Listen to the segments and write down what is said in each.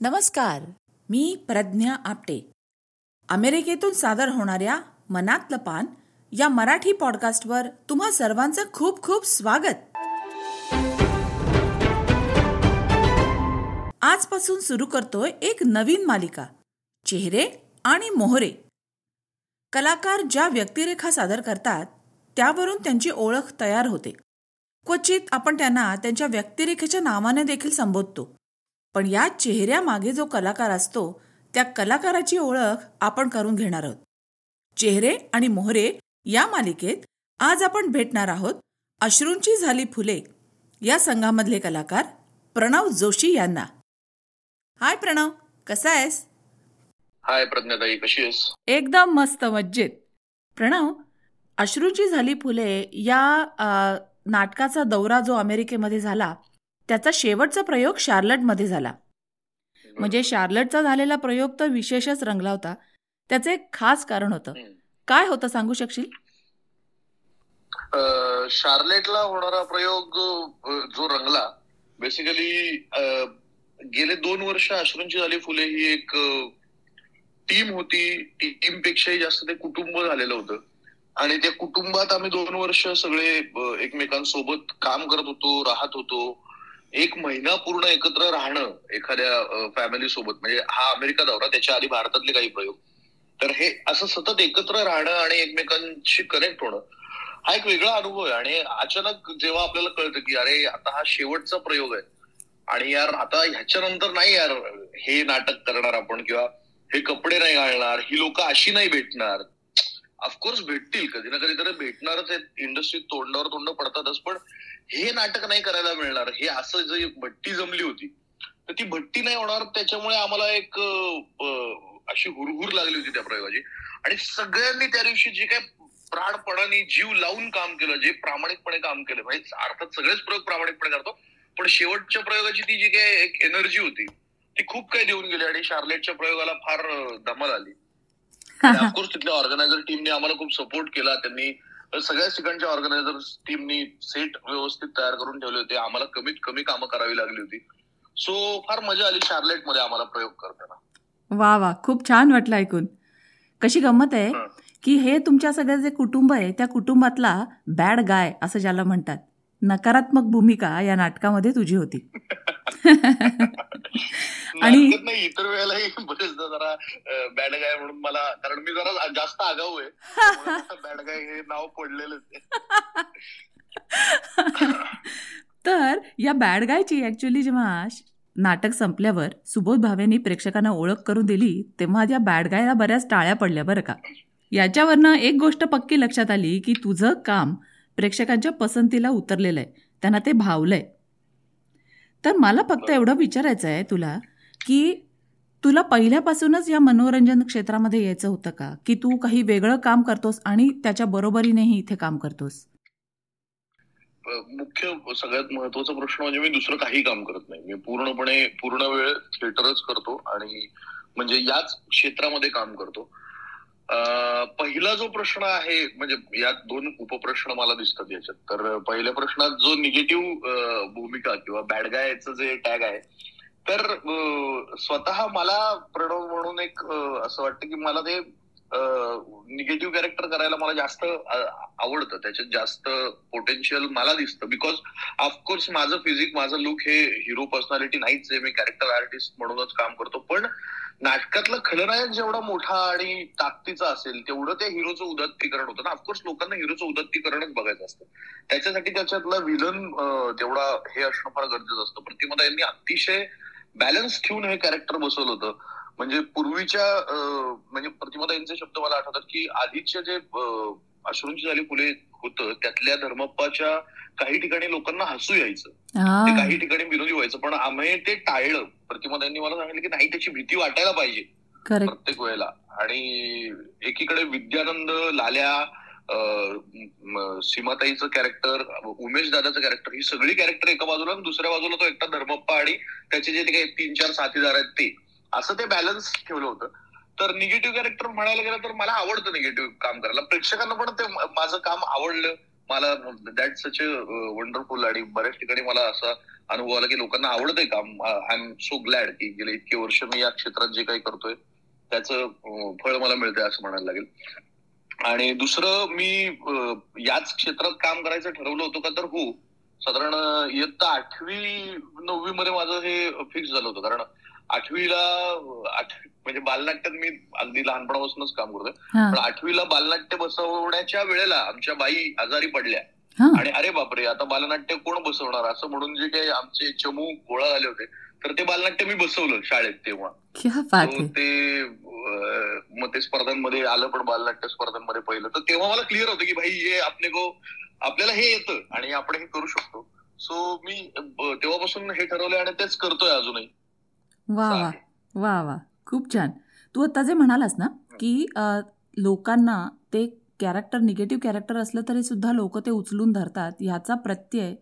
नमस्कार मी प्रज्ञा आपटे. अमेरिकेतून सादर होणाऱ्या मनातलं पान या मराठी पॉडकास्टवर तुम्हा सर्वांचं खूप खूप स्वागत. आजपासून सुरू करतोय एक नवीन मालिका चेहरे आणि मोहरे. कलाकार ज्या व्यक्तिरेखा सादर करतात त्यावरून त्यांची ओळख तयार होते. क्वचित आपण त्यांना त्यांच्या व्यक्तिरेखेच्या नावाने देखील संबोधतो. पण या चेहऱ्यामागे जो कलाकार असतो त्या कलाकाराची ओळख आपण करून घेणार आहोत. चेहरे आणि मोहरे या मालिकेत आज आपण भेटणार आहोत अश्रूंची झाली फुले या संघामधले कलाकार प्रणव जोशी यांना. हाय प्रणव कसा आहेस? हाय प्रज्ञाताई कशी आहेस? एकदम मस्त मज्जेत. प्रणव अश्रूची झाली फुले या नाटकाचा दौरा जो अमेरिकेमध्ये झाला त्याचा शेवटचा प्रयोग शार्लटमध्ये झाला. म्हणजे शार्लटचा झालेला प्रयोग तर विशेषच रंगला होता. त्याचं एक खास कारण होतं. काय होतं सांगू शकशील? शार्लेटला होणारा प्रयोग जो रंगला बेसिकली गेले दोन वर्ष अश्रूंची झाली फुले ही एक टीम होती. टीम पेक्षाही जास्त ते कुटुंब झालेलं होतं. आणि त्या कुटुंबात आम्ही दोन वर्ष सगळे एकमेकांसोबत काम करत होतो राहत होतो. एक महिना पूर्ण एकत्र राहणं एखाद्या फॅमिली सोबत म्हणजे हा अमेरिका दौरा त्याच्या आधी भारतातले काही प्रयोग. तर हे असं सतत एकत्र राहणं आणि एकमेकांशी कनेक्ट होणं हा एक वेगळा अनुभव आहे. आणि अचानक जेव्हा आपल्याला कळतं की अरे आता हा शेवटचा प्रयोग आहे. आणि यार आता ह्याच्यानंतर नाही यार हे नाटक करणार आपण किंवा हे कपडे नाही घालणार ही लोक अशी नाही भेटणार. ऑफकोर्स भेटतील कधी ना कधी तरी भेटणारच आहेत. इंडस्ट्रीत तोंडावर तोंड पडतातच पण हे नाटक नाही करायला मिळणार. हे असं जे भट्टी जमली होती तर ती भट्टी नाही होणार. त्याच्यामुळे आम्हाला एक अशी हुरहुर लागली होती त्या प्रयोगाची. आणि सगळ्यांनी त्या दिवशी जे काय प्राणपणाने जीव लावून काम केलं जे प्रामाणिकपणे काम केलं म्हणजे अर्थात सगळेच प्रयोग प्रामाणिकपणे करतो पण शेवटच्या प्रयोगाची ती जी काय एक एनर्जी होती ती खूप काही देऊन गेली आणि शार्लेटच्या प्रयोगाला फार धमाल आली. ऑफकोर्स तिथल्या ऑर्गनायझर टीमने आम्हाला खूप सपोर्ट केला. त्यांनी सगळ्याच ठिकाणच्या ऑर्गनायझर टीमनी सेट व्यवस्थित तयार करून ठेवले होते. आम्हाला कमीत कमी कामं करावी लागली होती. सो फार मजा आली शार्लेटमध्ये आम्हाला प्रयोग करताना. वा वा. खूप छान वाटलं ऐकून. कशी गंमत आहे की हे तुमच्या सगळं जे कुटुंब आहे त्या कुटुंबातला बॅड गाय असं ज्याला म्हणतात. नकारात्मक भूमिका या नाटकामध्ये तुझी होती. आणि इतर वेळेलाही बरेचदा जरा बॅड गाय म्हणून मला कारण मी जरा जास्त आगाऊ आहे. बॅड गाय हे नाव पडलेलंच तर या बॅड गायची ऍक्च्युली जेव्हा नाटक संपल्यावर सुबोध भावेनी प्रेक्षकांना ओळख करून दिली तेव्हा या बॅड गायला बऱ्याच टाळ्या पडल्या बरं का. याच्यावरनं एक गोष्ट पक्की लक्षात आली की तुझं काम प्रेक्षकांच्या पसंतीला उतरलेलं आहे. त्यांना ते भावलंय. तर मला फक्त एवढं विचारायचं आहे तुला की तुला पहिल्यापासूनच या मनोरंजन क्षेत्रामध्ये यायचं होतं का? की तू काही वेगळं काम करतोस आणि त्याच्या बरोबरीनेही इथे काम करतोस? मुख्य सगळ्यात महत्त्वाचा प्रश्न म्हणजे मी दुसरं काही काम करत नाही. मी पूर्णपणे पूर्ण वेळ थिएटरच करतो आणि म्हणजे याच क्षेत्रामध्ये काम करतो. पहिला जो प्रश्न आहे म्हणजे यात दोन उपप्रश्न मला दिसतात याच्यात. तर पहिल्या प्रश्नात जो निगेटिव्ह भूमिका किंवा बॅड गायचं जे टॅग आहे तर स्वतः मला प्रणव म्हणून एक असं वाटतं की मला ते निगेटिव्ह कॅरेक्टर करायला मला जास्त आवडतं. त्याच्यात जास्त पोटेन्शियल मला दिसतं. बिकॉज ऑफकोर्स माझं फिजिक माझं लुक हे हिरो पर्सनॅलिटी नाहीच आहे. मी कॅरेक्टर आर्टिस्ट म्हणूनच काम करतो. पण नाटकातलं खलनायक जेवढा मोठा आणि ताकदीचा असेल तेवढं त्या हिरोचं उदत्तीकरण होतं ना. ऑफकोर्स लोकांना हिरोचं उदत्तीकरणच बघायचं असतं. त्याच्यासाठी त्याच्यातला विलन तेवढा हे असणं फार गरजेचं असतं. प्रतिमा यांनी अतिशय बॅलन्स ठेवून हे कॅरेक्टर बसवलं होतं. म्हणजे पूर्वीच्या म्हणजे प्रतिमा यांचे शब्द मला आठवतात की आधीच्या जे अश्रूंची झाली फुले होतं त्यातल्या धर्मप्पाच्या काही ठिकाणी लोकांना हसू यायचं. काही ठिकाणी विरोधी व्हायचं पण आम्ही ते टाळलं. प्रतिमा यांनी मला सांगितलं की नाही त्याची भीती वाटायला पाहिजे. प्रत्येक वेळेला. आणि एकीकडे विद्यानंद लाल्या सीमाताईचं कॅरेक्टर उमेश दादाचं कॅरेक्टर ही सगळी कॅरेक्टर एका बाजूला दुसऱ्या बाजूला तो एकटा धर्मप्पा आणि त्याचे जे काही तीन चार साथीदार आहेत ते. असं ते बॅलन्स ठेवलं होतं. तर निगेटिव्ह कॅरेक्टर म्हणायला गेलं तर मला आवडतं निगेटिव्ह काम करायला. प्रेक्षकांना पण ते माझं काम आवडलं. मला दॅट सच वंडरफुल आणि बऱ्याच ठिकाणी मला असा अनुभव आला की लोकांना आवडतंय काम. आय एम सो ग्लॅड की गेले इतके वर्ष मी या क्षेत्रात जे काही करतोय त्याचं फळ मला मिळतंय असं म्हणायला लागेल. आणि दुसरं मी याच क्षेत्रात काम करायचं ठरवलं होतं का तर हो. साधारण इयत्ता आठवी नववी मध्ये माझं हे फिक्स झालं होतं. कारण आठवीला आठवी म्हणजे बालनाट्यात मी अगदी लहानपणापासूनच काम करतोय. पण आठवीला बालनाट्य बसवण्याच्या वेळेला आमच्या बाई आजारी पडल्या. आणि अरे बापरे आता बालनाट्य कोण बसवणार? असं म्हणून जे काही आमचे चमू गोळा झाले होते. तर ते बालनाट्य मी बसवलं शाळेत तेव्हा. ते मग ते स्पर्धांमध्ये आलं पण बालनाट्य स्पर्धांमध्ये पहिलं. तर तेव्हा मला क्लिअर होतं की भाई हे आपले गो आपल्याला हे येतं आणि आपण हे करू शकतो. सो मी तेव्हापासून हे ठरवलंय आणि तेच करतोय अजूनही. वा वा. वा वा. खूप छान. तू आता जे म्हणालास ना की लोकांना ते कॅरेक्टर निगेटिव्ह कॅरेक्टर असलं तरी सुद्धा लोक ते उचलून धरतात ह्याचा प्रत्यय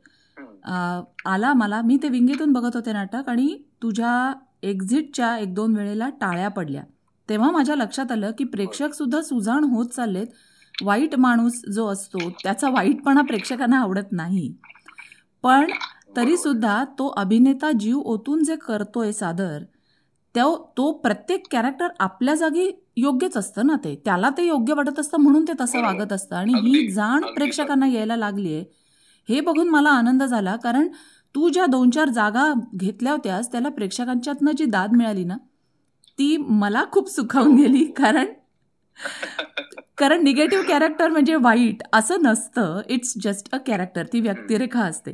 आला मला. मी ते विंगेतून बघत होते नाटक आणि तुझ्या एक्झिटच्या एक दोन वेळेला टाळ्या पडल्या. तेव्हा माझ्या लक्षात आलं की प्रेक्षक सुद्धा सुजाण होत चाललेत. वाईट माणूस जो असतो त्याचा वाईटपणा प्रेक्षकांना आवडत नाही. पण तरी सुद्धा तो अभिनेता जीव ओतून जे करतोय सादर तो तो प्रत्येक कॅरेक्टर आपल्या जागी योग्यच असतं ना ते? त्याला ते योग्य वाटत असतं म्हणून ते तसं वागत असतं. आणि ही जाण प्रेक्षकांना यायला लागली आहे हे बघून मला आनंद झाला कारण तू ज्या दोन चार जागा घेतल्या होत्यास त्याला प्रेक्षकांच्यातनं जी दाद मिळाली ना ती मला खूप सुखावून गेली कारण कारण निगेटिव्ह कॅरेक्टर म्हणजे वाईट असं नसतं. इट्स जस्ट अ कॅरेक्टर ती व्यक्तिरेखा असते.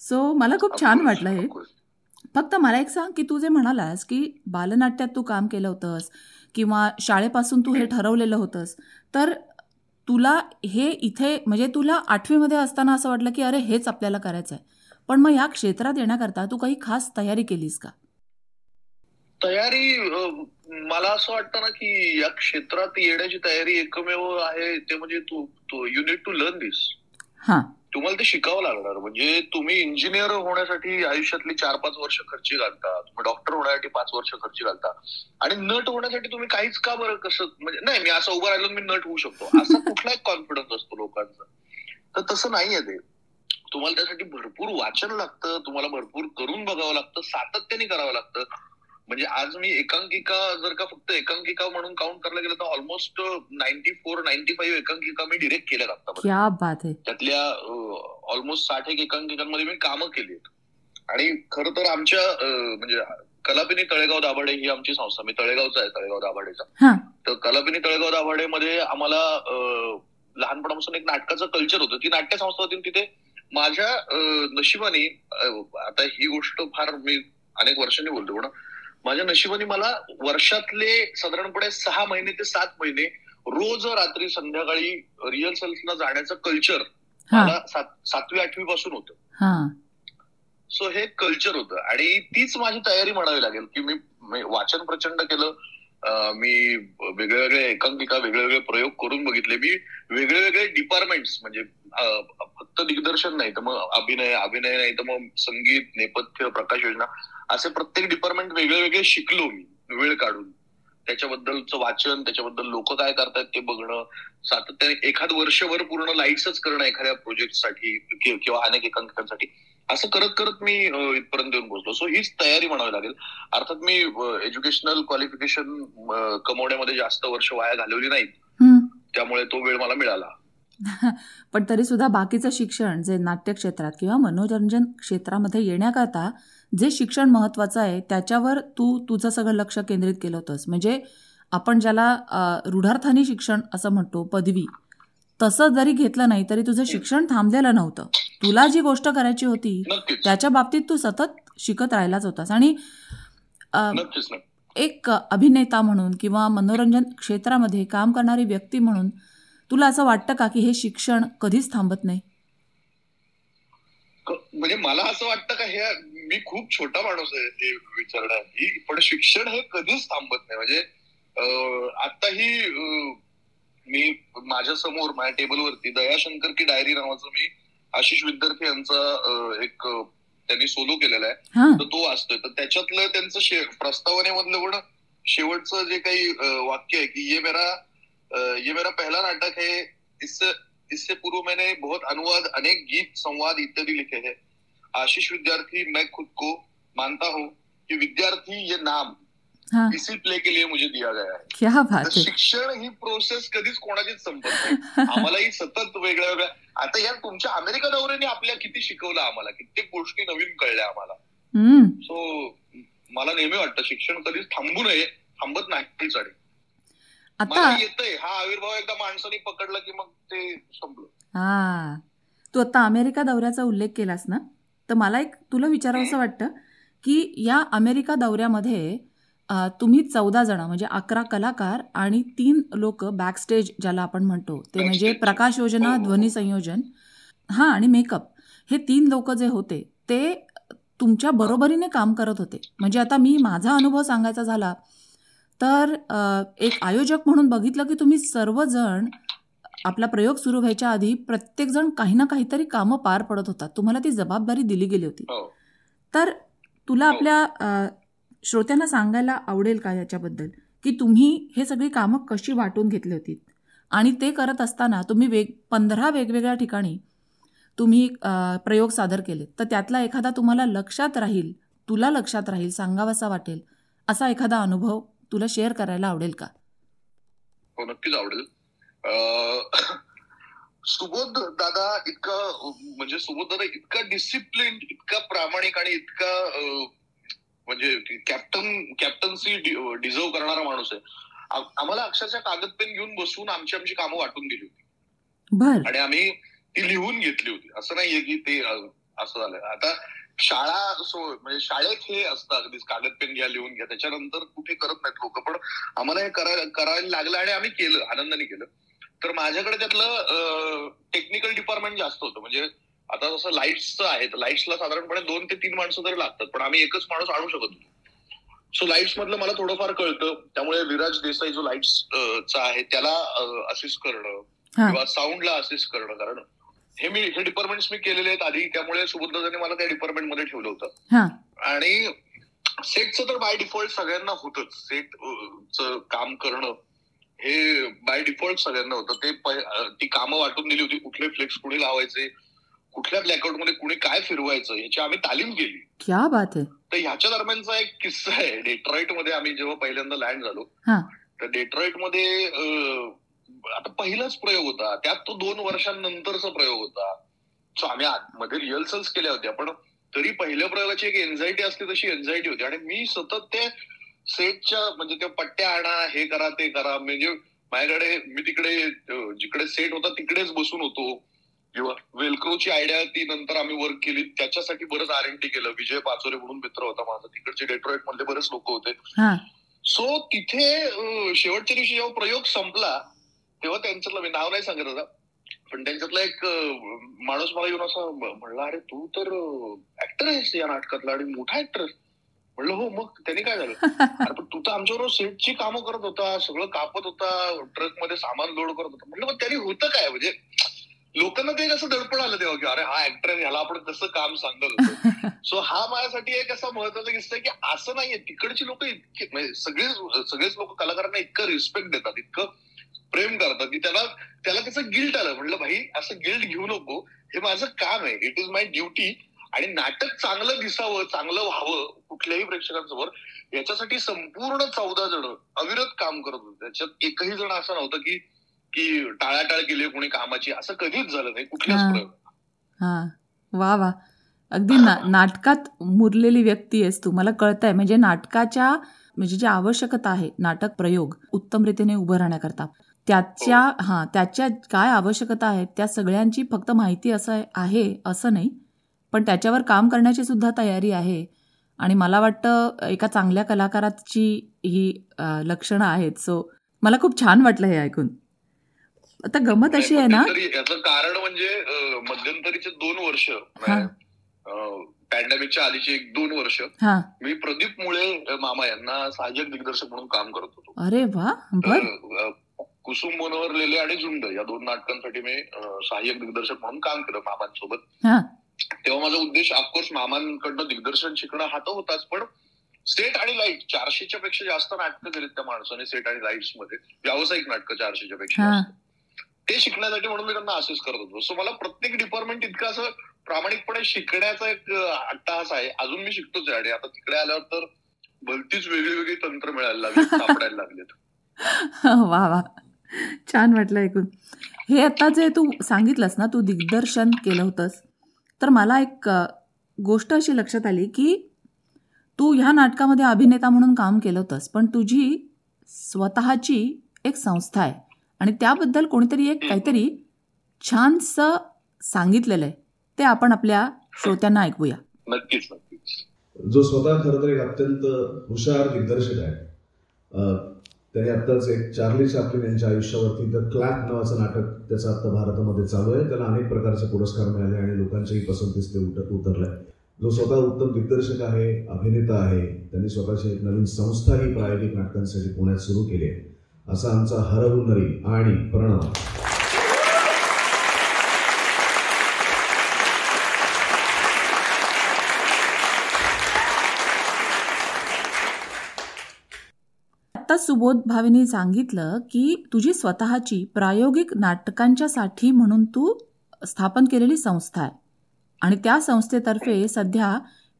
सो मला खूप छान वाटलं हे. फक्त मला एक सांग की तू जे म्हणालास की बालनाट्यात तू काम केलं होतंस किंवा शाळेपासून तू हे ठरवलेलं होतंस तर तुला हे इथे म्हणजे तुला आठवीमध्ये असताना असं वाटलं की अरे हेच आपल्याला करायचं आहे पण मग या क्षेत्रात येण्याकरता तू काही खास तयारी केलीस का? तयारी मला असं वाटतं ना की या क्षेत्रात येण्याची तयारी एकमेव आहे ते म्हणजे तू you need to learn this हा. तुम्हाला ते शिकावं लागणार. म्हणजे तुम्ही इंजिनियर होण्यासाठी आयुष्यातली चार पाच वर्ष खर्ची घालता तुम्ही डॉक्टर होण्यासाठी पाच वर्ष खर्ची घालता. आणि नट होण्यासाठी तुम्ही काहीच का बरं कसं म्हणजे नाही मी असं उभं राहिलो मी नट होऊ शकतो. असा एक कॉन्फिडन्स असतो लोकांचा? तर तसं नाहीये ते. तुम्हाला त्यासाठी भरपूर वाचन लागतं तुम्हाला भरपूर करून बघावं लागतं सातत्याने करावं लागतं. म्हणजे आज मी एकांकिका जर का फक्त एकांकिका म्हणून काउंट करायला गेलं तर almost ninety four ninety five एकांकिका मी डिरेक्ट केल्यात आता त्यातल्या ऑलमोस्ट साठ एक एकांकिकांमध्ये मी कामं केली आणि खर तर आमच्या म्हणजे कलापिनी तळेगाव दाभाडे ही आमची संस्था मी तळेगावचा आहे तळेगाव दाभाडेचा. तर कलापिनी तळेगाव दाभाडेमध्ये आम्हाला लहानपणापासून एक नाटकाचं कल्चर होतं. ती नाट्य संस्था होती तिथे माझ्या नशिबाने आता ही गोष्ट फार मी अनेक वर्षांनी बोलतो पण माझ्या नशिबाने मला वर्षातले साधारणपणे सहा महिने ते सात महिने रोज रात्री संध्याकाळी रिहर्सल्सला जाण्याचं कल्चर मला सातवी आठवी पासून होतं. सो हे कल्चर होतं. आणि तीच माझी तयारी म्हणावी लागेल की मी वाचन प्रचंड केलं. मी वेगळे वेगळे एकांकिका वेगळे वेगळे प्रयोग करून बघितले. मी वेगळे वेगळे डिपार्टमेंट्स म्हणजे फक्त दिग्दर्शन नाही तर मग अभिनय अभिनय नाही तर मग संगीत नेपथ्य प्रकाश योजना असे प्रत्येक डिपार्टमेंट वेगळे वेगळे शिकलो मी वेळ काढून. त्याच्याबद्दलचं वाचन त्याच्याबद्दल लोक काय करतात ते बघणं सातत्याने एखाद वर्षभर पूर्ण लाईट्सच करणं एखाद्या प्रोजेक्टसाठी किंवा अनेक एकांकिकांसाठी. असं करत करत मी इथपर्यंत येऊन पोहोचलो. सो हीच तयारी म्हणावी लागेल. अर्थात मी एज्युकेशनल क्वालिफिकेशन कमवण्यामध्ये जास्त वर्ष वाया घालवली नाहीत. त्यामुळे तो वेळ मला मिळाला. पण तरी सुद्धा बाकीचं शिक्षण जे नाट्य क्षेत्रात किंवा मनोरंजन क्षेत्रामध्ये येण्याकरता जे शिक्षण महत्वाचं आहे त्याच्यावर तू तुझं सगळं लक्ष केंद्रित केलं होतंस. म्हणजे आपण ज्याला रुढार्थानी शिक्षण असं म्हणतो पदवी तसं जरी घेतलं नाही तरी तुझं शिक्षण थांबलेलं नव्हतं. तुला जी गोष्ट करायची होती त्याच्या बाबतीत तू सतत शिकत राहिलाच होतास. आणि एक अभिनेता म्हणून किंवा मनोरंजन क्षेत्रामध्ये काम करणारी व्यक्ती म्हणून तुला असं वाटतं का की हे शिक्षण कधीच थांबत नाही? म्हणजे मला असं वाटतं का हे मी खूप छोटा माणूस आहे हे विचारण्याची पण शिक्षण हे कधीच थांबत नाही. म्हणजे आताही मी माझ्यासमोर माझ्या टेबलवरती दयाशंकर की डायरी नावाचं मी आशिष विद्यार्थी यांचा एक त्यांनी सोलो केलेला आहे. तर तो वाचतोय. तर त्याच्यातलं त्यांचं प्रस्तावनेमधलं पण शेवटचं जे काही वाक्य आहे की ये मेरा ये मेरा पहला नाटक है इस इससे पूर्व मैंने बहुत अनुवाद अनेक गीत संवाद इत्यादि लिखे हैं। आशीष विद्यार्थी मैं खुद को मानता हूँ कि विद्यार्थी ये नाम हा। इसी प्ले के लिए मुझे दिया गया है। क्या बात आहे शिक्षण ही प्रोसेस कधीच कोणाचीच संपत नाही. आम्हालाही सतत वेगळ्या वेगळ्या आता या तुमच्या अमेरिका दौऱ्याने आपल्या किती शिकवलं आम्हाला? कित्येक गोष्टी नवीन कळल्या आम्हाला. सो मला नेहमी वाटतं शिक्षण कधीच थांबू नये थांबत नाहीच आणि. आता येतंय. हा आविर्भाव एकदा माणसाने पकडला की मग ते संपलं. हा. तू आता अमेरिका दौऱ्याचा उल्लेख केलास ना? तर मला एक तुला विचारावंसं वाटतं की या अमेरिका दौऱ्यामध्ये तुम्ही चौदा जण म्हणजे अकरा कलाकार आणि तीन लोक बॅकस्टेज ज्याला आपण म्हणतो ते म्हणजे. प्रकाश योजना हो, हो, हो. ध्वनी संयोजन हा आणि मेकअप हे तीन लोक जे होते ते तुमच्या बरोबरीने काम करत होते. म्हणजे आता मी माझा अनुभव सांगायचा झाला तर एक आयोजक म्हणून बघितलं की तुम्ही सर्वजण आपला प्रयोग सुरू व्हायच्या आधी प्रत्येकजण काही ना काहीतरी कामं पार पडत होता तुम्हाला ती जबाबदारी दिली गेली होती. हो. तर तुला हो. आपल्या श्रोत्यांना सांगायला आवडेल का याच्याबद्दल? की तुम्ही हे सगळी कामं कशी वाटून घेतली होती? आणि ते करत असताना तुम्ही वेग पंधरा वेगवेगळ्या ठिकाणी तुम्ही प्रयोग सादर केले तर त्यातला एखादा तुम्हाला लक्षात राहील तुला लक्षात राहील सांगावासा वाटेल असा एखादा अनुभव तुला शेअर करायला आवडेल का? हो नक्कीच आवडेल. अं, सुबोध दादा इतका म्हणजे सुबोध दादा इतका डिसिप्लिन इतका प्रामाणिक आणि इतका म्हणजे कॅप्टन कॅप्टन्सी डिझर्व करणारा माणूस आहे. आम्हाला अक्षरशः कागद पेन घेऊन बसून आमची आमची कामं वाटून दिली होती. बर. आणि आम्ही ती लिहून घेतली होती. असं नाहीये की ते असं झालं आता शाळा सो म्हणजे शाळेत हे असतं अगदीच कागद पेन घ्या लिहून घ्या. त्याच्यानंतर कुठे करत नाहीत लोक. पण आम्हाला हे करायला लागलं आणि आम्ही केलं आनंदाने केलं. तर माझ्याकडे त्यातलं टेक्निकल डिपार्टमेंट जास्त होतं. म्हणजे आता जसं लाईट्सचं आहे तर लाईट्सला साधारणपणे दोन ते तीन माणसं तरी लागतात. पण आम्ही एकच माणूस आणू शकत होतो सो लाईट्स मधलं मला थोडंफार कळतं. त्यामुळे विराज देसाई जो लाईट्स चा आहे त्याला असिस्ट करणं किंवा साऊंडला असिस्ट करणं. कारण हे मी हे डिपार्टमेंट्स मी केलेले आहेत आधी. त्यामुळे सुबोधदादांनी मला त्या डिपार्टमेंटमध्ये ठेवलं होतं. आणि सेटचं तर बाय डिफॉल्ट सगळ्यांना होतच. सेट च काम करणं हे बाय डिफॉल्ट सगळ्यांना होतं. ते ती कामं वाटून दिली होती. कुठले फ्लेक्स कुणी लावायचे? कुठल्या ब्लॅकआउटमध्ये कुणी काय फिरवायचं? याची आम्ही तालीम केली. क्या बात आहे. तर ह्याच्या दरम्यानचा एक किस्सा आहे. डेट्रॉइटमध्ये आम्ही जेव्हा पहिल्यांदा लँड झालो. तर डेट्रॉइटमध्ये आता पहिलाच प्रयोग होता. त्यात तो दोन वर्षांनंतरचा प्रयोग होता. सो आम्ही आत- मध्ये रिहर्सल्स केल्या होत्या पण तरी पहिल्या प्रयोगाची एक एन्झायटी असते तशी एन्झायटी होती. आणि मी सतत ते सेटच्या म्हणजे त्या पट्ट्या आणा हे करा ते करा म्हणजे माझ्याकडे मी तिकडे जिकडे सेट होता तिकडेच बसून होतो. किंवा वेलक्रोची आयडिया ती नंतर आम्ही वर्क केली. त्याच्यासाठी बरंच आर एन टी केलं. विजय पाचोरे म्हणून मित्र होता माझा. तिकडचे डेट्रॉइट मधले बरेच लोक होते. सो तिथे शेवटच्या दिवशी जेव्हा प्रयोग संपला तेव्हा त्यांच्यातलं मी नाव नाही सांगत आता. पण त्यांच्यातला एक माणूस मला येऊन असं म्हणला अरे तू तर ऍक्टर आहेस या नाटकातला आणि मोठा ऍक्टर म्हणलं हो मग त्यांनी काय झालं? अरे पण तू तर आमच्याबरोबर सेटची कामं करत होता सगळं कापत होता ट्रकमध्ये सामान लोड करत होता. म्हटलं मग त्यांनी होतं काय? म्हणजे लोकांना ते कसं दडपण आलं तेव्हा की अरे हा ऍक्टर आहे ह्याला आपण कसं काम सांगत होतो? सो हा माझ्यासाठी एक असा महत्त्वाचा किस्सा आहे की असं नाहीये. तिकडची लोक इतके म्हणजे सगळे सगळेच लोक कलाकारांना इतकं रिस्पेक्ट देतात इतकं प्रेम करतात की त्याला त्याला त्याचं गिल्ट आलं. म्हणलं भाई असं गिल्ट घेऊ नको. हे माझं काम आहे. इट इज माय ड्युटी आणि नाटक चांगलं दिसावं चांगलं व्हावं कुठल्याही प्रेक्षकांसमोर याच्यासाठी संपूर्ण चौदा जण अविरत काम करत होते. त्याच्यात एकही जण असं नव्हतं की की टाळाटाळ केली कोणी कामाची. असं कधीच झालं नाही. कुठल्याच. प्रयोग. वा वा. अगदी ना नाटकात मुरलेली व्यक्ती आहेस तू. मला कळतंय. म्हणजे नाटकाच्या म्हणजे जी आवश्यकता आहे नाटक प्रयोग उत्तम रीतीने उभं राहण्याकरता त्याच्या हां. त्याच्या काय आवश्यकता आहेत त्या सगळ्यांची फक्त माहिती असं आहे असं नाही. पण त्याच्यावर काम करण्याची सुद्धा तयारी आहे. आणि मला वाटतं एका चांगल्या कलाकाराची ही लक्षणं आहेत. सो मला खूप छान वाटलं हे ऐकून. आता गमत अशी आहे ना कारण म्हणजे मध्यंतरीचे दोन वर्ष हा. पॅन्डेमिकच्या आधीचे एक दोन वर्ष मी प्रदीप मुळे मामा यांना सहाय्यक दिग्दर्शक म्हणून काम करत होतो. अरे वा कुसुम मनोहर लेले आणि झुंड या दोन नाटकांसाठी मी सहाय्यक दिग्दर्शक म्हणून काम केलं मामांसोबत. तेव्हा माझा उद्देश ऑफकोर्स मामांकडनं दिग्दर्शन शिकणं हा तर होताच पण सेट आणि लाइट चारशेच्या पेक्षा जास्त नाटकं केलीत त्या माणसाने सेट आणि लाईट्समध्ये. व्यावसायिक नाटकं चारशेच्या पेक्षा. ते शिकण्यासाठी म्हणून मी त्यांना असेच करत होतो. सो मला प्रत्येक डिपार्टमेंट इतकं असं प्रामाणिकपणे शिकण्याचा एक अट्टहास आहे. अजून मी शिकतोच आणि आता तिकडे आल्यावर तर भलतीच वेगळी वेगळी तंत्र मिळायला लागली सापडायला लागलेत. वा वा. छान वाटलं ऐकून. हे आता जे तू सांगितलंस ना तू दिग्दर्शन केलं होतंस तर मला एक गोष्ट अशी लक्षात आली की तू ह्या नाटकामध्ये अभिनेता म्हणून काम केलं होतंस पण तुझी स्वतःची एक संस्था आहे. आणि त्याबद्दल कोणीतरी एक काहीतरी छानसं सांगितलेलं आहे. ते आपण आपल्या श्रोत्यांना ऐकूया. नक्कीच नक्कीच. जो स्वतः खरं तर एक अत्यंत हुशार दिग्दर्शक आहे. त्याने आत्ताच एक चार्ली चापलिन यांच्या आयुष्यावरती द क्लॅप नावाचं नाटक त्याचं आत्ता भारतामध्ये चालू आहे. त्याला अनेक प्रकारचे पुरस्कार मिळाले आणि लोकांच्याही पसंतीस ते उठ उतरलंय जो स्वतः उत्तम दिग्दर्शक आहे अभिनेता आहे त्यांनी स्वतःची एक नवीन संस्थाही प्रायोगिक नाटकांसाठी पुण्यात सुरू केली आहे. असा आमचा हरहुनरी आणि प्रणव आता सुबोध भावेने सांगितलं की तुझी स्वतःची प्रायोगिक नाटकांच्यासाठी म्हणून तू स्थापन केलेली संस्था आहे. आणि त्या संस्थेतर्फे सध्या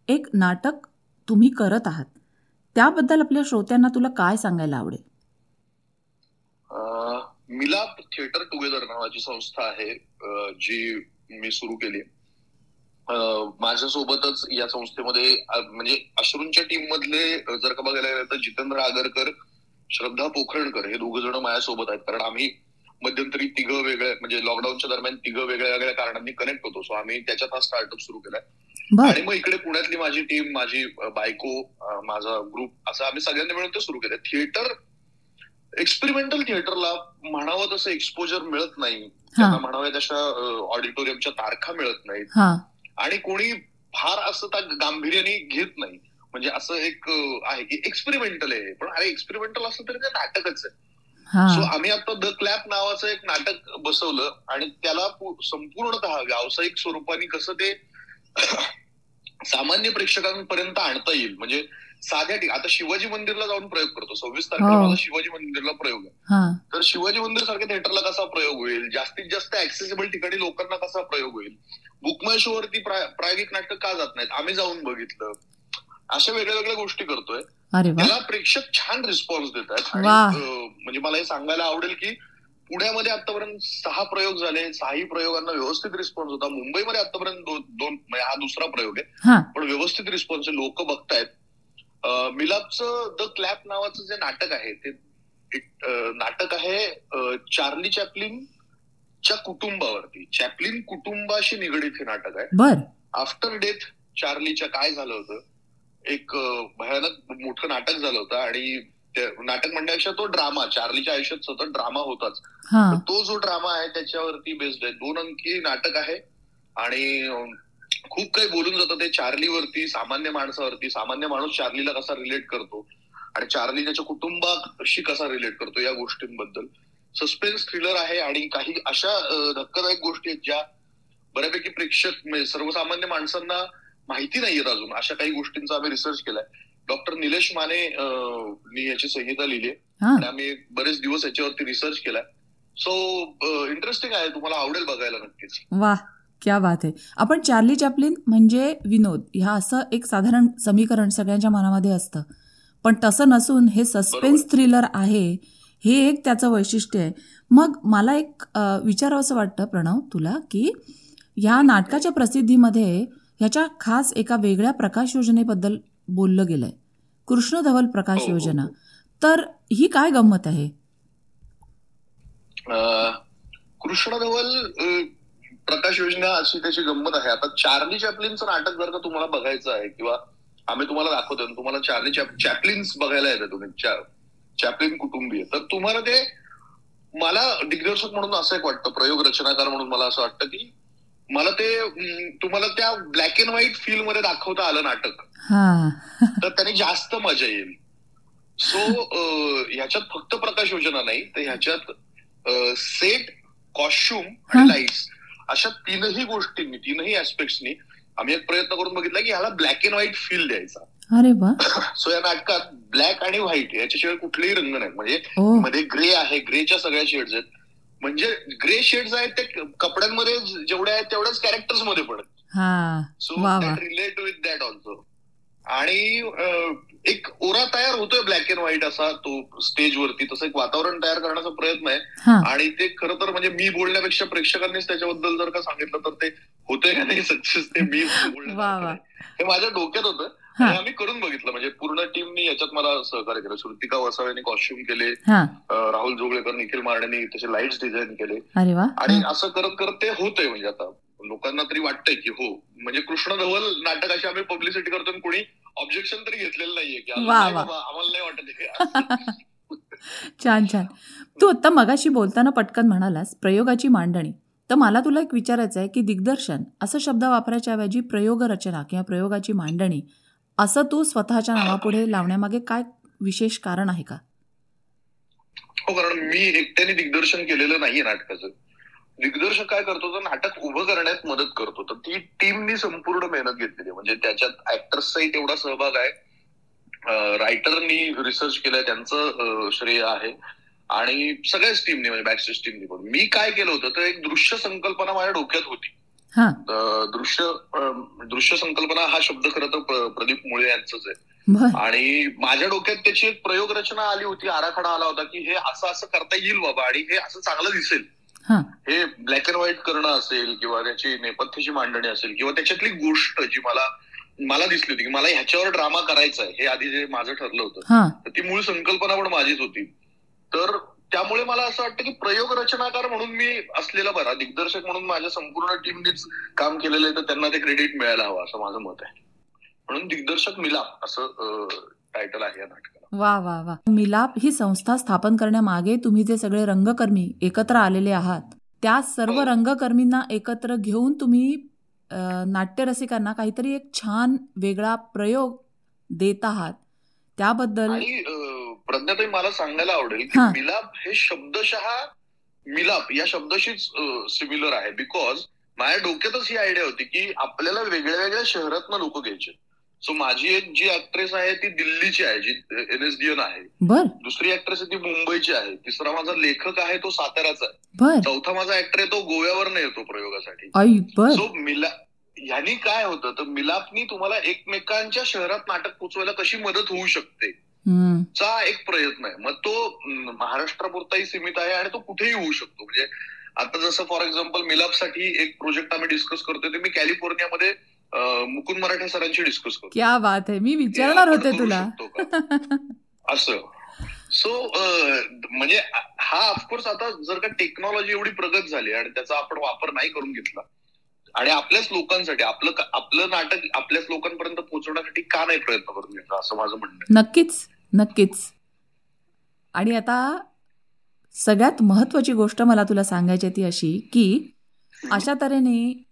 एक नाटक तुम्ही करत आहात. त्याबद्दल आपल्या श्रोत्यांना तुला काय सांगायला आवडेल? मिलाप थिएटर टुगेदर नावाची संस्था आहे जी मी सुरू केली. माझ्यासोबतच या संस्थेमध्ये म्हणजे अश्रूंच्या टीम मधले जर का बघायला गेलं तर जितेंद्र आगरकर श्रद्धा पोखरणकर हे दोघ जण माझ्यासोबत आहेत. कारण आम्ही मध्यंतरी तिघं वेगळ्या म्हणजे लॉकडाऊनच्या दरम्यान तिघं वेगळ्या वेगळ्या कारणांनी कनेक्ट होतो. सो आम्ही त्याच्यात हा स्टार्टअप सुरू केलाय. आणि मग इकडे पुण्यातली माझी टीम माझी बायको माझा ग्रुप असं आम्ही सगळ्यांनी मिळून ते सुरू केलंय. थिएटर एक्सपेरिमेंटल थिएटरला म्हणावं तसं एक्सपोजर मिळत नाही. त्यांना म्हणाव्या तशा ऑडिटोरियमच्या तारखा मिळत नाहीत. आणि कोणी फार असं त्या गांभीर्याने घेत नाही. म्हणजे असं एक आहे की एक्सपेरिमेंटल आहे. पण अरे एक्सपेरिमेंटल असं तरी ते नाटकच आहे. सो आम्ही आता द क्लॅप नावाचं एक नाटक बसवलं आणि त्याला संपूर्णतः व्यावसायिक स्वरूपाने कसं ते सामान्य प्रेक्षकांपर्यंत आणता येईल. म्हणजे साध्या ठिकाणी आता शिवाजी मंदिरला जाऊन प्रयोग करतो. सव्वीस तारखेला माझा शिवाजी मंदिरला प्रयोग आहे. तर शिवाजी मंदिर सारख्या थिएटरला कसा प्रयोग होईल? जास्तीत जास्त ऍक्सेसिबल ठिकाणी लोकांना कसा प्रयोग होईल? बुकमाय शोवरती प्रायोगिक नाटक का जात नाहीत? आम्ही जाऊन बघितलं. अशा वेगळ्या वेगळ्या गोष्टी करतोय. त्याला प्रेक्षक छान रिस्पॉन्स देत आहेत म्हणजे मला हे सांगायला आवडेल की पुण्यामध्ये आतापर्यंत सहा प्रयोग झाले. सहाही प्रयोगांना व्यवस्थित रिस्पॉन्स होता. मुंबईमध्ये आतापर्यंत दोन म्हणजे हा दुसरा प्रयोग आहे. पण व्यवस्थित रिस्पॉन्स आहे. लोक बघतायत. मिलापचं द क्लॅप नावाचं जे नाटक आहे ते नाटक आहे चार्ली चॅपलिन च्या कुटुंबावरती. चॅपलिन कुटुंबाशी निगडीत हे नाटक आहे. आफ्टर डेथ चार्लीच्या काय झालं होतं? एक भयानक मोठं नाटक झालं होतं आणि नाटक म्हणण्यापेक्षा तो ड्रामा चार्लीच्या आयुष्यात सतत ड्रामा होताच. तो जो ड्रामा आहे त्याच्यावरती बेस्ड आहे. दोन अंकी नाटक आहे आणि खूप काही बोलून जातं ते चार्लीवरती सामान्य माणसावरती. सामान्य माणूस चार्लीला कसा रिलेट करतो आणि चार्ली त्याच्या कुटुंबाशी कसा रिलेट करतो या गोष्टींबद्दल. सस्पेन्स थ्रिलर आहे आणि काही अशा धक्कादायक गोष्टी आहेत ज्या बऱ्यापैकी प्रेक्षक म्हणजे सर्वसामान्य माणसांना माहिती नाहीयेत अजून. अशा काही गोष्टींचा आम्ही रिसर्च केलाय. डॉक्टर निलेश माने याची संहिता लिहिली आणि आम्ही बरेच दिवस याच्यावरती रिसर्च केलाय. सो इंटरेस्टिंग आहे. तुम्हाला आवडेल बघायला नक्कीच. वा क्या बात आहे. आपण चार्ली चॅपलिन म्हणजे विनोद ह्या असं एक साधारण समीकरण सगळ्यांच्या मनामध्ये असतं. पण तसं नसून हे सस्पेन्स थ्रिलर आहे हे एक त्याचं वैशिष्ट्य आहे. मग मला एक विचारावं असं वाटतं प्रणव तुला की ह्या नाटकाच्या प्रसिद्धीमध्ये ह्याच्या खास एका वेगळ्या प्रकाश योजनेबद्दल बोललं गेलंय. कृष्णधवल प्रकाश हो, हो, योजना. हो. तर ही काय गंमत आहे? कृष्णधवल प्रकाश योजना अशी त्याची गंमत आहे. आता चार्ली चॅपलिनचं नाटक जर का तुम्हाला बघायचं आहे किंवा आम्ही तुम्हाला दाखवतो तुम्हाला चार्ली चॅपलिन्स बघायला येतं तुम्ही चॅपलिन कुटुंबीय. तर तुम्हाला ते मला दिग्दर्शक म्हणून असं एक वाटतं प्रयोग रचनाकार म्हणून मला असं वाटतं की मला ते तुम्हाला त्या ब्लॅक अँड व्हाईट फील मध्ये दाखवता आलं नाटक. तर त्यांनी जास्त मजा येईल. सो ह्याच्यात फक्त प्रकाश योजना नाही तर ह्याच्यात सेट कॉस्ट्युम आणि लाईट्स अशा तीनही गोष्टींनी तीनही ऍस्पेक्टनी आम्ही एक प्रयत्न करून बघितला की ह्याला ब्लॅक अँड व्हाईट फील द्यायचा. अरे सो या नाटकात ब्लॅक आणि व्हाईट याच्याशिवाय कुठलेही रंग नाही. म्हणजे मध्ये ग्रे आहे ग्रेच्या सगळ्या शेड्स आहेत. म्हणजे ग्रे शेड्स आहेत ते कपड्यांमध्ये जेवढे आहेत तेवढ्याच कॅरेक्टर्समध्ये पण so relate with that also आणि एक ओरा तयार होतोय ब्लॅक अँड व्हाईट असा तो स्टेजवरती तसं एक वातावरण तयार करण्याचा प्रयत्न आहे. आणि ते खरं तर म्हणजे मी बोलण्यापेक्षा प्रेक्षकांनीच त्याच्याबद्दल जर का सांगितलं तर ते होतंय का नाही सक्सेस ते मी हे माझ्या डोक्यात होतं. आम्ही करून बघितलं. म्हणजे पूर्ण टीमनी याच्यात मला सहकार्य केलं. श्रुतिका वसाव्याने कॉस्ट्युम केले. राहुल जोगळेकर निखिल मारण्याने त्याचे लाईट्स डिझाईन केले. आणि असं करत करत ते होतंय म्हणजे आता. लोकांना तरी वाटतंय की हो. म्हणजे कृष्ण धवल नाटक अशी आम्ही पब्लिसिटी करतो कोणी ऑब्जेक्शन तरी घेतलेलं नाहीये की आम्हाला नाही वाटत छान छान. तू आता मगाशी बोलताना पटकन म्हणालास प्रयोगाची मांडणी. तर मला तुला एक विचारायचं आहे की दिग्दर्शन असं शब्द वापरायच्या ऐवजी प्रयोग रचना किंवा प्रयोगाची मांडणी असं तू स्वतःच्या नावापुढे लावण्यामागे काय विशेष कारण आहे का? हो कारण मी एकट्याने दिग्दर्शन केलेलं नाहीये नाटकाचं. दिग्दर्शक काय करतो तर नाटक उभं करण्यात मदत करतो. तर ती टीमनी संपूर्ण मेहनत घेतलेली म्हणजे त्याच्यात ऍक्टर्सचाही तेवढा सहभाग आहे. रायटरनी रिसर्च केलाय त्यांचं श्रेय आहे. आणि सगळ्याच टीमने म्हणजे बॅकस्टेज टीमनी पण. मी काय केलं होतं तर एक दृश्य संकल्पना माझ्या डोक्यात होती. दृश्य दृश्य संकल्पना हा शब्द खरं तर प्रदीप मुळे यांचंच आहे. आणि माझ्या डोक्यात त्याची एक प्रयोग रचना आली होती आराखडा आला होता की हे असं असं करता येईल बाबा आणि हे असं चांगलं दिसेल. हे. ब्लॅक अँड व्हाईट करणं असेल किंवा त्याची नेपथ्याची मांडणी असेल किंवा त्याच्यातली गोष्ट जी मला मला दिसली होती की मला ह्याच्यावर ड्रामा करायचा आहे हे आधी जे माझं ठरलं होतं तर ती मूळ संकल्पना पण माझीच होती. तर त्यामुळे मला असं वाटतं की प्रयोग रचनाकार म्हणून मी असलेला बरा. दिग्दर्शक म्हणून माझ्या संपूर्ण टीमनेच काम केलेलं आहे तर त्यांना ते क्रेडिट मिळायला हवं असं माझं मत आहे. म्हणून दिग्दर्शक मिलाप असं टायटल आहे या नाटकाला. वा वा वा. मिलाप ही संस्था स्थापन करण्यामागे तुम्ही जे सगळे रंगकर्मी एकत्र आलेले आहात त्या सर्व हो. रंगकर्मींना एकत्र घेऊन तुम्ही नाट्यरसिकांना काहीतरी एक छान वेगळा प्रयोग देत आहात. त्याबद्दल प्रज्ञाताई मला सांगायला आवडेल की मिलाप हे शब्दशः मिलाप या शब्दाशीच सिमिलर आहे. बिकॉज माझ्या डोक्यातच ही आयडिया होती की आपल्याला वेगळ्या वेगळ्या शहरातनं लोक घ्यायचे सो माझी एक जी ऍक्ट्रेस आहे ती दिल्लीची आहे जी एनएसडीएन आहे. दुसरी ऍक्ट्रेस आहे ती मुंबईची आहे. तिसरा माझा लेखक आहे तो साताऱ्याचा आहे. चौथा माझा ऍक्टर आहे तो गोव्यावर येतो प्रयोगासाठी. सो मिला ह्यानी काय होतं? तर मिलापनी तुम्हाला एकमेकांच्या शहरात नाटक पोचवायला कशी मदत होऊ शकते? चा एक प्रयत्न आहे. मग तो महाराष्ट्रापुरताही सीमित आहे आणि तो कुठेही होऊ शकतो. म्हणजे आता जसं फॉर एक्झाम्पल मिलापसाठी एक प्रोजेक्ट आम्ही डिस्कस करतोय ते मी कॅलिफोर्नियामध्ये मुकुंद मराठे सरांची डिस्कस करतो क्या बात आहे. मी विचारणार होते तुला. असं. सो म्हणजे हा ऑफकोर्स आता जर का टेक्नॉलॉजी एवढी प्रगत झाली आणि त्याचा आपण वापर नाही करून घेतला आणि आपल्याच लोकांसाठी आपलं आपलं नाटक आपल्याच लोकांपर्यंत पोहोचवण्यासाठी का नाही प्रयत्न करून घेतला असं माझं म्हणणं नक्कीच. नक्कीच. आणि आता सगळ्यात महत्वाची गोष्ट मला तुला सांगायची ती अशी की अशा तऱ्हेने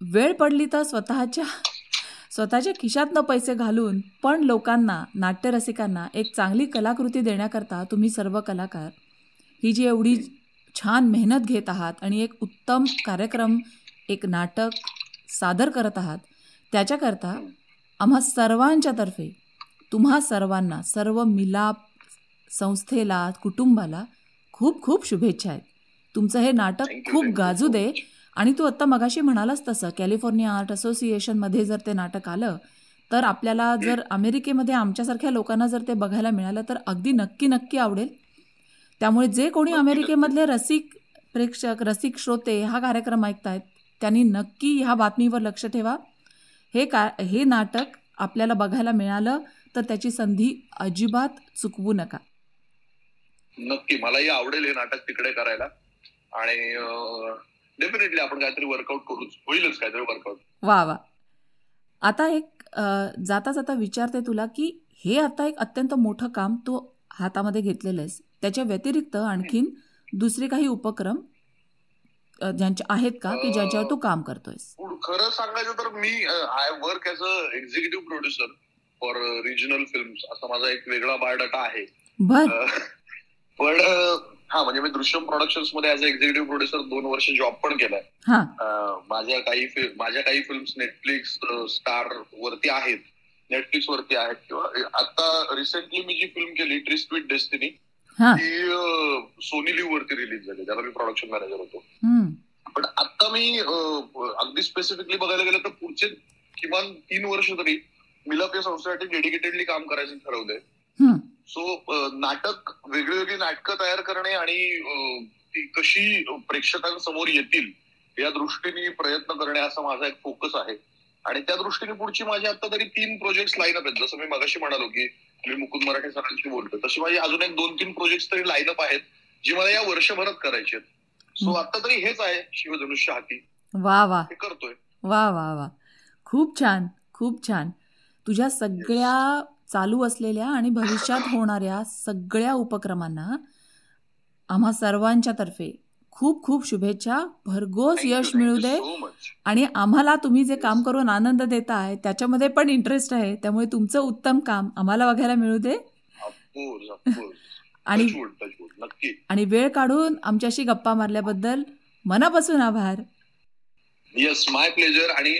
वेळ पडली तर स्वतःच्या स्वतःच्या खिशातनं पैसे घालून पण लोकांना नाट्यरसिकांना एक चांगली कलाकृती देण्याकरता तुम्ही सर्व कलाकार ही जी एवढी छान मेहनत घेत आहात आणि एक उत्तम कार्यक्रम एक नाटक सादर करत आहात त्याच्याकरता आम्हा सर्वांच्यातर्फे तुम्हा सर्वांना सर्व मिलाप संस्थेला कुटुंबाला खूप खूप शुभेच्छा आहेत. तुमचं हे नाटक खूप गाजू दे आणि तू आत्ता मगाशी म्हणालास तसं कॅलिफोर्निया आर्ट असोसिएशनमध्ये जर ते नाटक आलं तर आपल्याला जर अमेरिकेमध्ये आमच्यासारख्या लोकांना जर ते बघायला मिळालं तर अगदी नक्की नक्की आवडेल. त्यामुळे जे कोणी अमेरिकेमधले रसिक प्रेक्षक रसिक श्रोते हा कार्यक्रम ऐकतायत त्यांनी नक्की ह्या बातमीवर लक्ष ठेवा. हे का हे नाटक आपल्याला बघायला मिळालं तर त्याची संधी अजिबात चुकवू नका. नक्की. मलाही आवडेल हे नाटक तिकडे करायला. आणि डेफिनेटली आपण काहीतरी वर्कआउट करू होईलच काहीतरी वर्कआउट वा वा. आता एक जाता जाता विचारते तुला की हे आता एक अत्यंत मोठं काम तू हातामध्ये घेतलेलं आहेस. त्याच्या व्यतिरिक्त आणखीन दुसरे काही उपक्रम ज्यांचे आहेत का की ज्यांच्यावर तू काम करतोयस? खरं सांगायचं तर मी I work as a executive producer for regional film असा माझा एक वेगळा बायोडाटा आहे. पण हा म्हणजे मी दृश्यम प्रोडक्शनमध्ये ऍज अ एक्झिक्युटिव्ह प्रोड्युसर दोन वर्ष जॉब पण केलाय. माझ्या काही माझ्या काही फिल्म नेटफ्लिक्स स्टार वरती आहेत. नेटफ्लिक्स वरती आहेत किंवा आता रिसेंटली मी जी फिल्म केली ट्रिस्ट विथ डेस्टिनी ती सोनी लिव्ह वरती रिलीज झाली त्याला मी प्रोडक्शन मॅनेजर होतो. पण आता मी अगदी स्पेसिफिकली बघायला गेलं तर पुढचे किमान तीन वर्ष तरी मिलाप या संस्थेसाठी डेडिकेटेडली काम करायचं ठरवलंय. सो नाटक वेगळी वेगळी नाटकं तयार करणे आणि ती कशी प्रेक्षकांसमोर येतील या दृष्टीने प्रयत्न करणे असा माझा एक फोकस आहे. आणि त्या दृष्टीने पुढची माझी आता तरी तीन प्रोजेक्ट लाईन अप आहेत. जसं मी मगाशी म्हणालो की मी मुकुंद मराठे सरांशी बोलतो तशी माझी अजून एक दोन तीन प्रोजेक्ट तरी लाईन अप आहेत जी मला या वर्षभरात करायची आहेत. सो. आता तरी हेच आहे शिवधनुष्य हाती. वा वा. हे करतोय. वा वा वा. खूप छान खूप छान. तुझ्या सगळ्या चालू असलेल्या आणि भविष्यात होणाऱ्या सगळ्या उपक्रमांना आम्हा सर्वांच्या तर्फे खूप खूप शुभेच्छा. भरघोस यश मिळू दे. आणि आम्हाला तुम्ही जे काम करून आनंद देताय त्याच्यामध्ये पण इंटरेस्ट आहे. त्यामुळे तुमचं उत्तम काम आम्हाला बघायला मिळू दे. आणि आणि वेळ काढून आमच्याशी गप्पा मारल्याबद्दल मनापासून आभार. येस माय प्लेजर आणि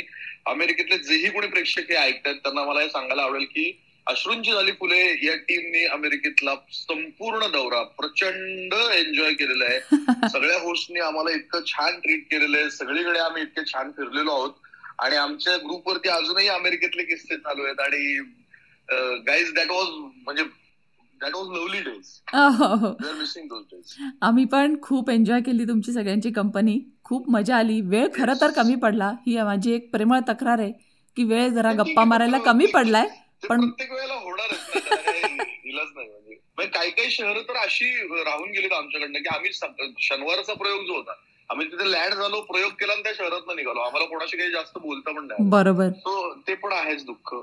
अमेरिकेतले जेही कोणी प्रेक्षक हे ऐकतात त्यांना मला हे सांगायला आवडेल की अश्रूंची झाली फुले या टीमने अमेरिकेतला संपूर्ण दौरा प्रचंड एन्जॉय केलेला आहे. सगळ्या होस्टनी आम्हाला इतकं छान ट्रीट केलेलं आहे. सगळीकडे आम्ही इतके छान फिरलेलो आहोत. आणि आमच्या ग्रुपवरती अजूनही अमेरिकेतले किस्से चालू आहेत. आणि गाईज दॅट वॉज म्हणजे मिसिंग दोज डेज आम्ही पण खूप एन्जॉय केली तुमची सगळ्यांची कंपनी खूप मजा आली. वेळ खरं तर कमी पडला. ही माझी एक प्रेमळ तक्रार आहे की वेळ जरा गप्पा मारायला कमी पडलाय पण- काही म्हणजे. म्हणजे काही काही शहरं तर अशी राहून गेलीत आमच्याकडनं की आम्ही शनिवारचा प्रयोग जो होता आम्ही तिथे लँड झालो प्रयोग केला आणि त्या शहरात निघालो. आम्हाला कोणाशी काही जास्त बोलता पण नाही बरोबर. ते पण आहेच दुःख.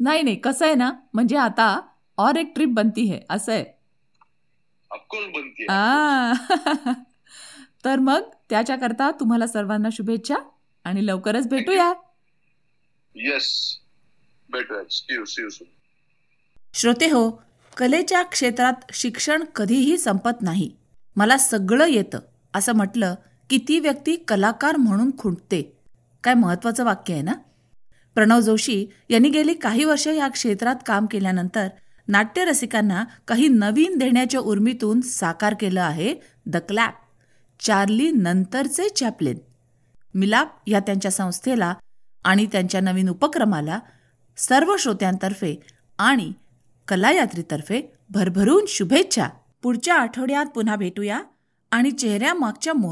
नाही नाही कसं आहे ना म्हणजे आता और एक ट्रिप बनती है असं आहे. ऑफकोर्स बनतीये आ. तर मग त्याच्याकरता तुम्हाला सर्वांना शुभेच्छा आणि लवकरच भेटूया. येस श्रोते हो कलेच्या क्षेत्रात शिक्षण कधीही संपत नाही. मला सगळं येतं असं म्हटलं की ती व्यक्ती कलाकार म्हणून खुंटते. काय महत्त्वाचं वाक्य आहे ना? प्रणव जोशी यांनी गेली काही वर्ष या क्षेत्रात काम केल्यानंतर नाट्यरसिकांना काही नवीन देण्याच्या उर्मीतून साकार केलं आहे द क्लॅप चार्ली नंतरचे चॅपलिन. मिलाप या त्यांच्या संस्थेला आणि त्यांच्या नवीन उपक्रमाला सर्व श्रोत्यांतर्फे आणि कलायात्रीतर्फे भरभरून शुभेच्छा. पुढच्या आठवड्यात पुन्हा भेटूया आणि चेहऱ्यामागच्या